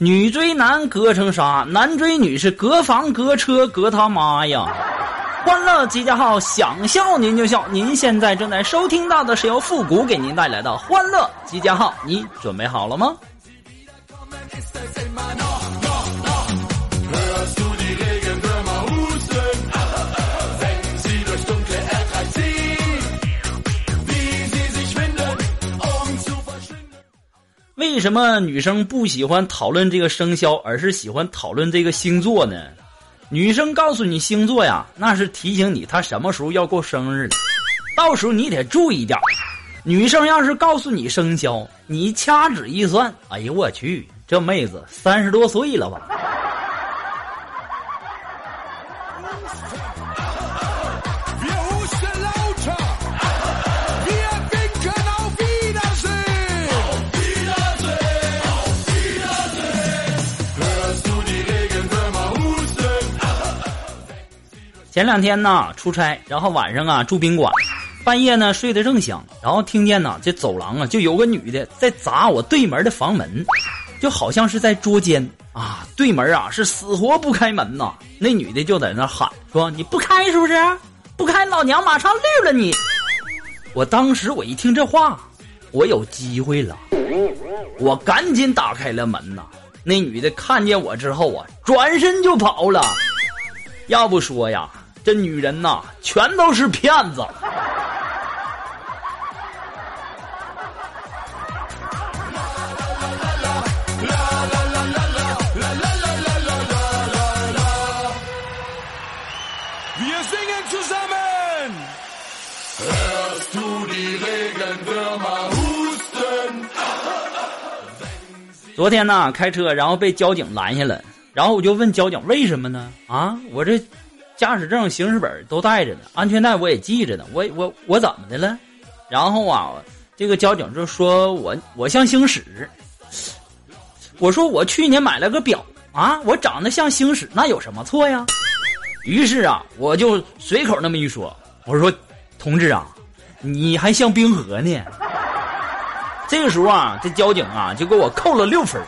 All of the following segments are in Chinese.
女追男隔成啥？男追女是隔房隔车隔他妈呀！欢乐集结号，想笑您就笑。您现在正在收听到的是由复古给您带来的欢乐集结号，你准备好了吗？为什么女生不喜欢讨论这个生肖，而是喜欢讨论这个星座呢？女生告诉你星座呀，那是提醒你她什么时候要过生日了，到时候你得注意点。女生要是告诉你生肖，你掐指一算，哎呦我去，这妹子三十多岁了吧？前两天呢出差，然后晚上啊住宾馆，半夜呢睡得正香，然后听见呢这走廊啊就有个女的在砸我对门的房门，就好像是在捉奸啊。对门啊是死活不开门呐，那女的就在那喊说：“你不开是不是？不开，老娘马上绿了你！”我当时我一听这话，我有机会了，我赶紧打开了门呐。那女的看见我之后啊，转身就跑了。要不说呀。这女人呐，全都是骗子。昨天呢，开车然后被交警拦下了，然后我就问交警为什么呢？啊，我这。驾驶证、行驶本都带着呢，安全带我也系着呢。我我我怎么的了？然后啊，这个交警就说我我像星矢。我说我去年买了个表啊，我长得像星矢，那有什么错呀？于是啊，我就随口那么一说，我说同志啊，你还像冰河呢。这个时候啊，这交警啊就给我扣了六分。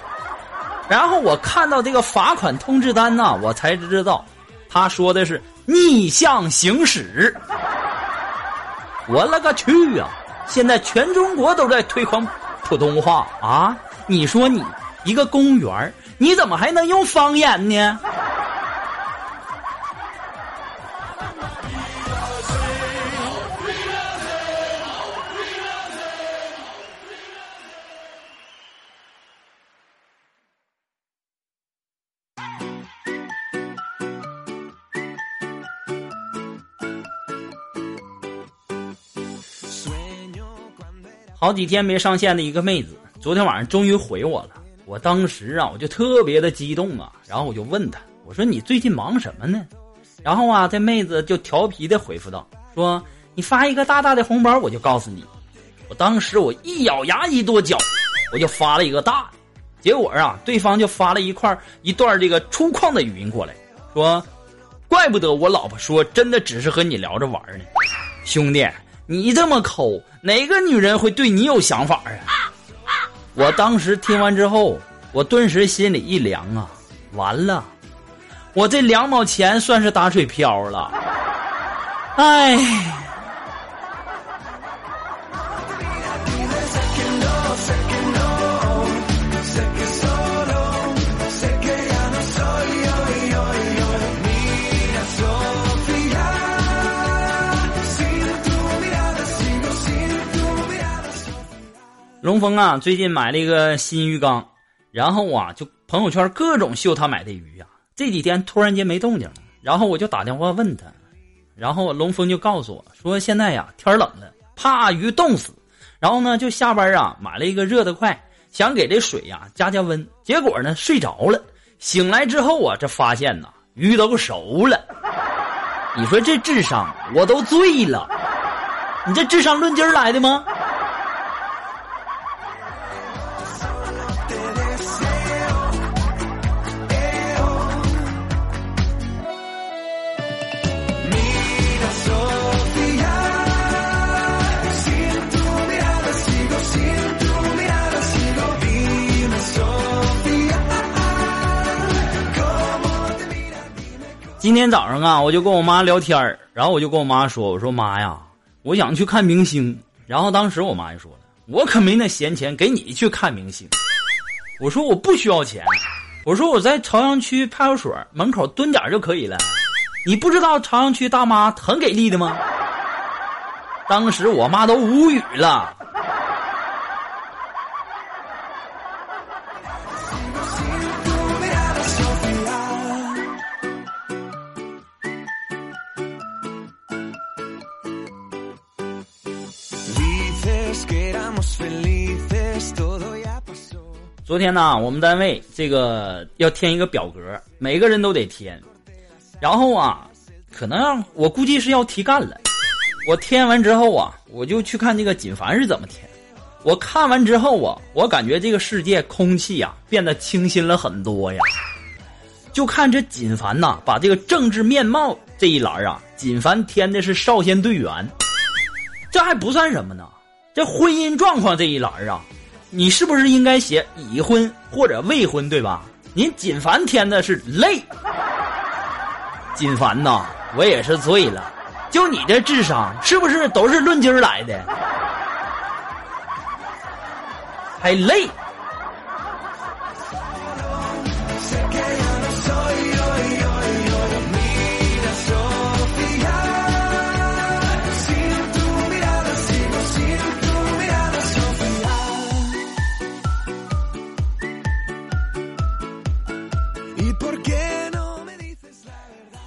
然后我看到这个罚款通知单呢，我才知道。他说的是逆向行驶，我勒个去啊！现在全中国都在推广普通话啊！你说你一个公务员，你怎么还能用方言呢？好几天没上线的一个妹子，昨天晚上终于回我了。我当时啊，我就特别的激动啊，然后我就问她，我说你最近忙什么呢？然后啊，这妹子就调皮的回复道，说你发一个大大的红包，我就告诉你。我当时我一咬牙一跺脚，我就发了一个大的，结果啊，对方就发了一块一段这个粗犷的语音过来，说，怪不得我老婆说真的只是和你聊着玩呢，兄弟。你这么抠，哪个女人会对你有想法啊？我当时听完之后，我顿时心里一凉啊！完了，我这两毛钱算是打水漂了。哎。龙峰啊，最近买了一个新鱼缸，然后啊，就朋友圈各种秀他买的鱼呀。这几天突然间没动静了，然后我就打电话问他，然后龙峰就告诉我说现在呀天冷了，怕鱼冻死，然后呢就下班啊买了一个热的快，想给这水呀加加温，结果呢睡着了，醒来之后啊这发现呐鱼都熟了，你说这智商我都醉了，你这智商论斤来的吗？今天早上啊，我就跟我妈聊天儿然后我就跟我妈说：“我说妈呀，我想去看明星。”然后当时我妈就说了：“我可没那闲钱给你去看明星。”我说：“我不需要钱，我说我在朝阳区派出所门口蹲点就可以了。你不知道朝阳区大妈很给力的吗？”当时我妈都无语了。昨天呢，我们单位这个要填一个表格，每个人都得填。然后啊，可能我估计是要提干了。我填完之后啊，我就去看这个锦凡是怎么填。我看完之后啊，我感觉这个世界空气呀变得清新了很多呀。就看这锦凡呐，把这个政治面貌这一栏啊，锦凡填的是少先队员。这还不算什么呢，这婚姻状况这一栏啊。你是不是应该写已婚或者未婚，对吧？您锦凡填的是累，锦凡呐，我也是醉了。就你这智商，是不是都是论斤来的？还累。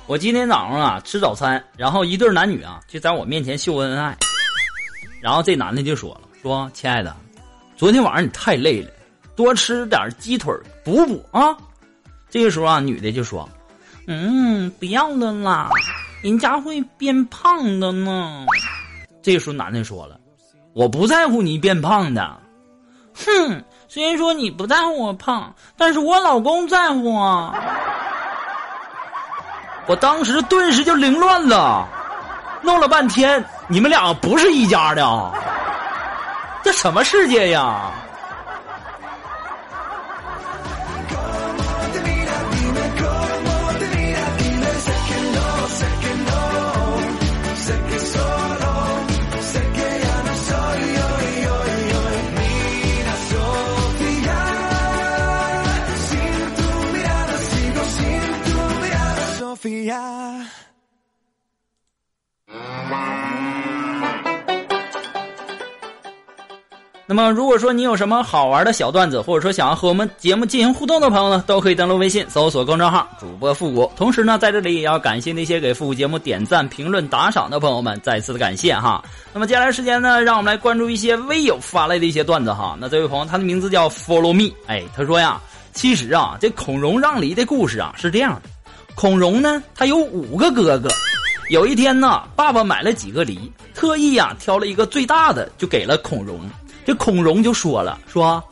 我今天早上啊吃早餐，然后一对男女啊就在我面前秀恩爱，然后这男的就说了：“说亲爱的，昨天晚上你太累了，多吃点鸡腿补补啊。”这个时候啊，女的就说：“嗯，不要了啦，人家会变胖的呢。”这个时候男的说了：“我不在乎你变胖的，哼，虽然说你不在乎我胖，但是我老公在乎啊。”我当时顿时就凌乱了，弄了半天，你们俩不是一家的，这什么世界呀？那么，如果说你有什么好玩的小段子，或者说想要和我们节目进行互动的朋友呢，都可以登录微信搜索公众号“主播复古”。同时呢，在这里也要感谢那些给复古节目点赞、评论、打赏的朋友们，再次的感谢哈。那么接下来时间呢，让我们来关注一些微友发来的一些段子哈。那这位朋友，他的名字叫 Follow Me，哎，他说呀，其实啊，这孔融让梨的故事啊是这样的：孔融呢，他有五个哥哥，有一天呢，爸爸买了几个梨，特意呀挑了一个最大的，就给了孔融。这孔融就说了：“说，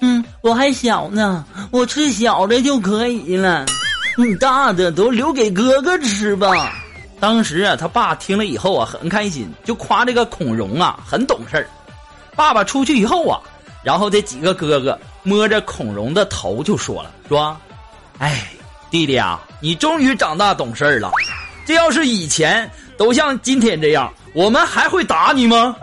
嗯，我还小呢，我吃小的就可以了，你大的都留给哥哥吃吧。”当时啊，他爸听了以后啊，很开心，就夸这个孔融啊很懂事儿。爸爸出去以后啊，然后这几个哥哥摸着孔融的头就说了：“说，哎，弟弟啊，你终于长大懂事儿了。这要是以前都像今天这样，我们还会打你吗？”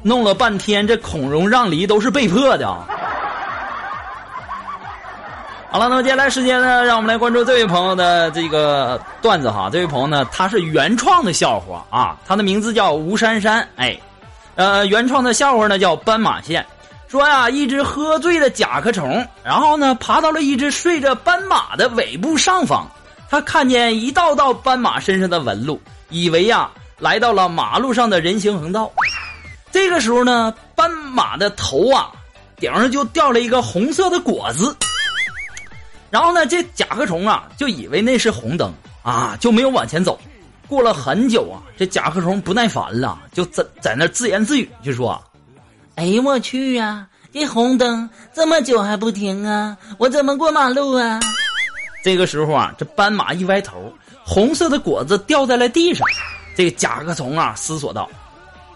弄了半天，这孔融让梨都是被迫的。好了，那么接下来时间呢，让我们来关注这位朋友的这个段子哈。这位朋友呢，他是原创的笑话啊，他的名字叫吴珊珊。哎，呃，原创的笑话呢叫斑马线。说呀，一只喝醉的甲壳虫，然后呢爬到了一只睡着斑马的尾部上方，他看见一道道斑马身上的纹路，以为呀来到了马路上的人行横道。这个时候呢，斑马的头啊顶上就掉了一个红色的果子。然后呢，这甲壳虫啊，就以为那是红灯啊，就没有往前走。过了很久啊，这甲壳虫不耐烦了，就在在那自言自语，就说：“哎呦我去呀，这红灯这么久还不停啊，我怎么过马路啊？”这个时候啊，这斑马一歪头，红色的果子掉在了地上。这个甲壳虫啊，思索道：“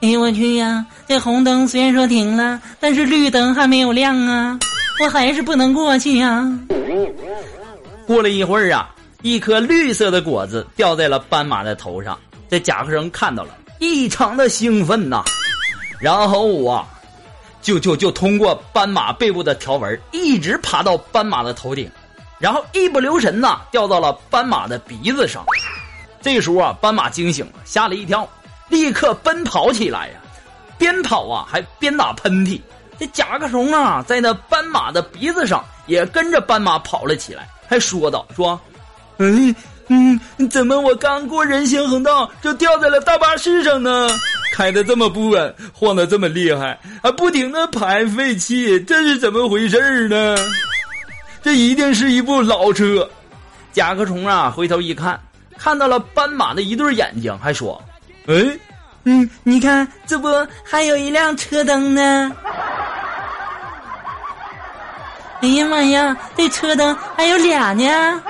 哎呦我去呀，这红灯虽然说停了，但是绿灯还没有亮啊。”我还是不能过去呀。过了一会儿啊，一颗绿色的果子掉在了斑马的头上。这甲壳虫看到了，异常的兴奋呐。然后啊，就就就通过斑马背部的条纹，一直爬到斑马的头顶，然后一不留神呐，掉到了斑马的鼻子上。这时候啊，斑马惊醒了，吓了一跳，立刻奔跑起来呀，边跑啊还边打喷嚏。这甲壳虫啊，在那斑马的鼻子上也跟着斑马跑了起来，还说道：“说，嗯嗯，怎么我刚过人行横道就掉在了大巴士上呢？开的这么不稳，晃的这么厉害，还不停的排废气，这是怎么回事呢？这一定是一部老车。”甲壳虫啊，回头一看，看到了斑马的一对眼睛，还说：“哎，嗯，你看，这不还有一辆车灯呢？” 哎呀妈呀！这车灯还有俩呢！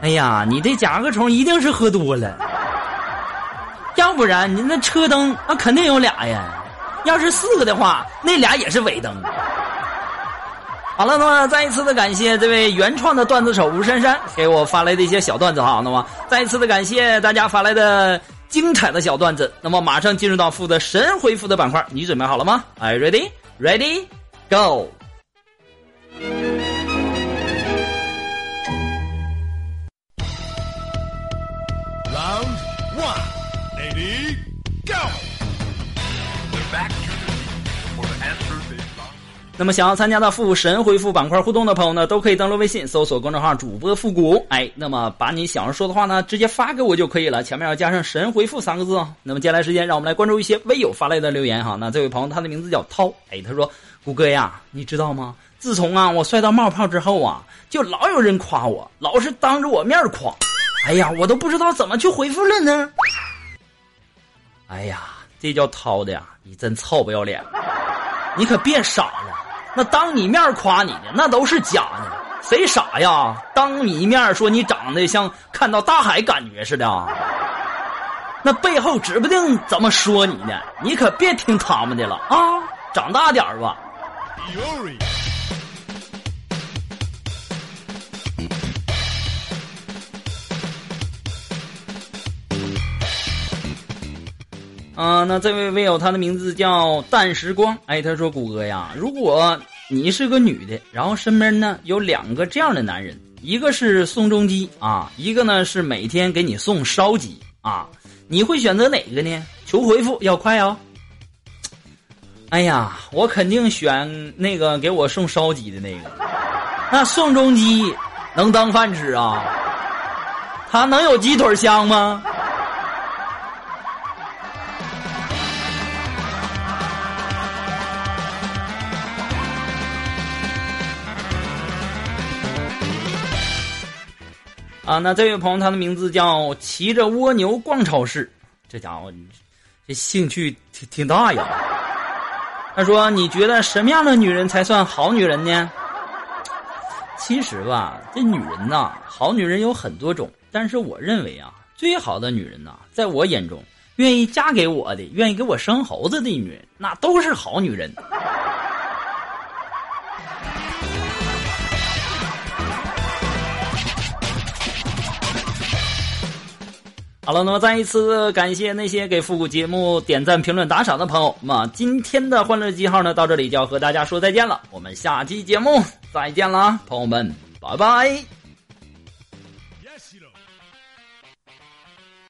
哎呀，你这甲壳虫一定是喝多了，要不然你那车灯那肯定有俩呀。要是四个的话，那俩也是尾灯。好了，那么再一次的感谢这位原创的段子手吴珊珊给我发来的一些小段子哈。那么再一次的感谢大家发来的。精彩的小段子，那么马上进入到负责神回复的板块，你准备好了吗？Are you ready? Ready? Go! 那么想要参加到复神回复板块互动的朋友呢，都可以登录微信搜索公众号主播复古，哎，那么把你想要说的话呢，直接发给我就可以了，前面要加上神回复三个字哦。那么接下来时间，让我们来关注一些微友发来的留言哈。那这位朋友他的名字叫涛，哎，他说：“谷哥呀，你知道吗？自从啊我帅到冒泡之后啊，就老有人夸我，老是当着我面夸，哎呀，我都不知道怎么去回复了呢。哎呀，这叫涛的呀，你真臭不要脸，你可别傻了。”那当你面夸你的那都是假的，谁傻呀？当你面说你长得像看到大海感觉似的，那背后指不定怎么说你呢？你可别听他们的了啊！长大点吧。啊，那这位微友他的名字叫淡时光，哎，他说：“谷歌呀，如果你是个女的，然后身边呢有两个这样的男人，一个是宋仲基啊，一个呢是每天给你送烧鸡啊，你会选择哪个呢？求回复要快哦。哎呀，我肯定选那个给我送烧鸡的那个，那宋仲基能当饭吃啊？他能有鸡腿香吗？”啊，那这位朋友，他的名字叫骑着蜗牛逛超市，这家伙，这兴趣挺挺大呀。他说：“你觉得什么样的女人才算好女人呢？”其实吧，这女人呐，好女人有很多种，但是我认为啊，最好的女人呐，在我眼中，愿意嫁给我的，愿意给我生猴子的女人，那都是好女人。好了，那么再一次感谢那些给复古节目点赞、评论、打赏的朋友那么。今天的欢乐记号呢，到这里就要和大家说再见了。我们下期节目再见啦，朋友们，拜拜。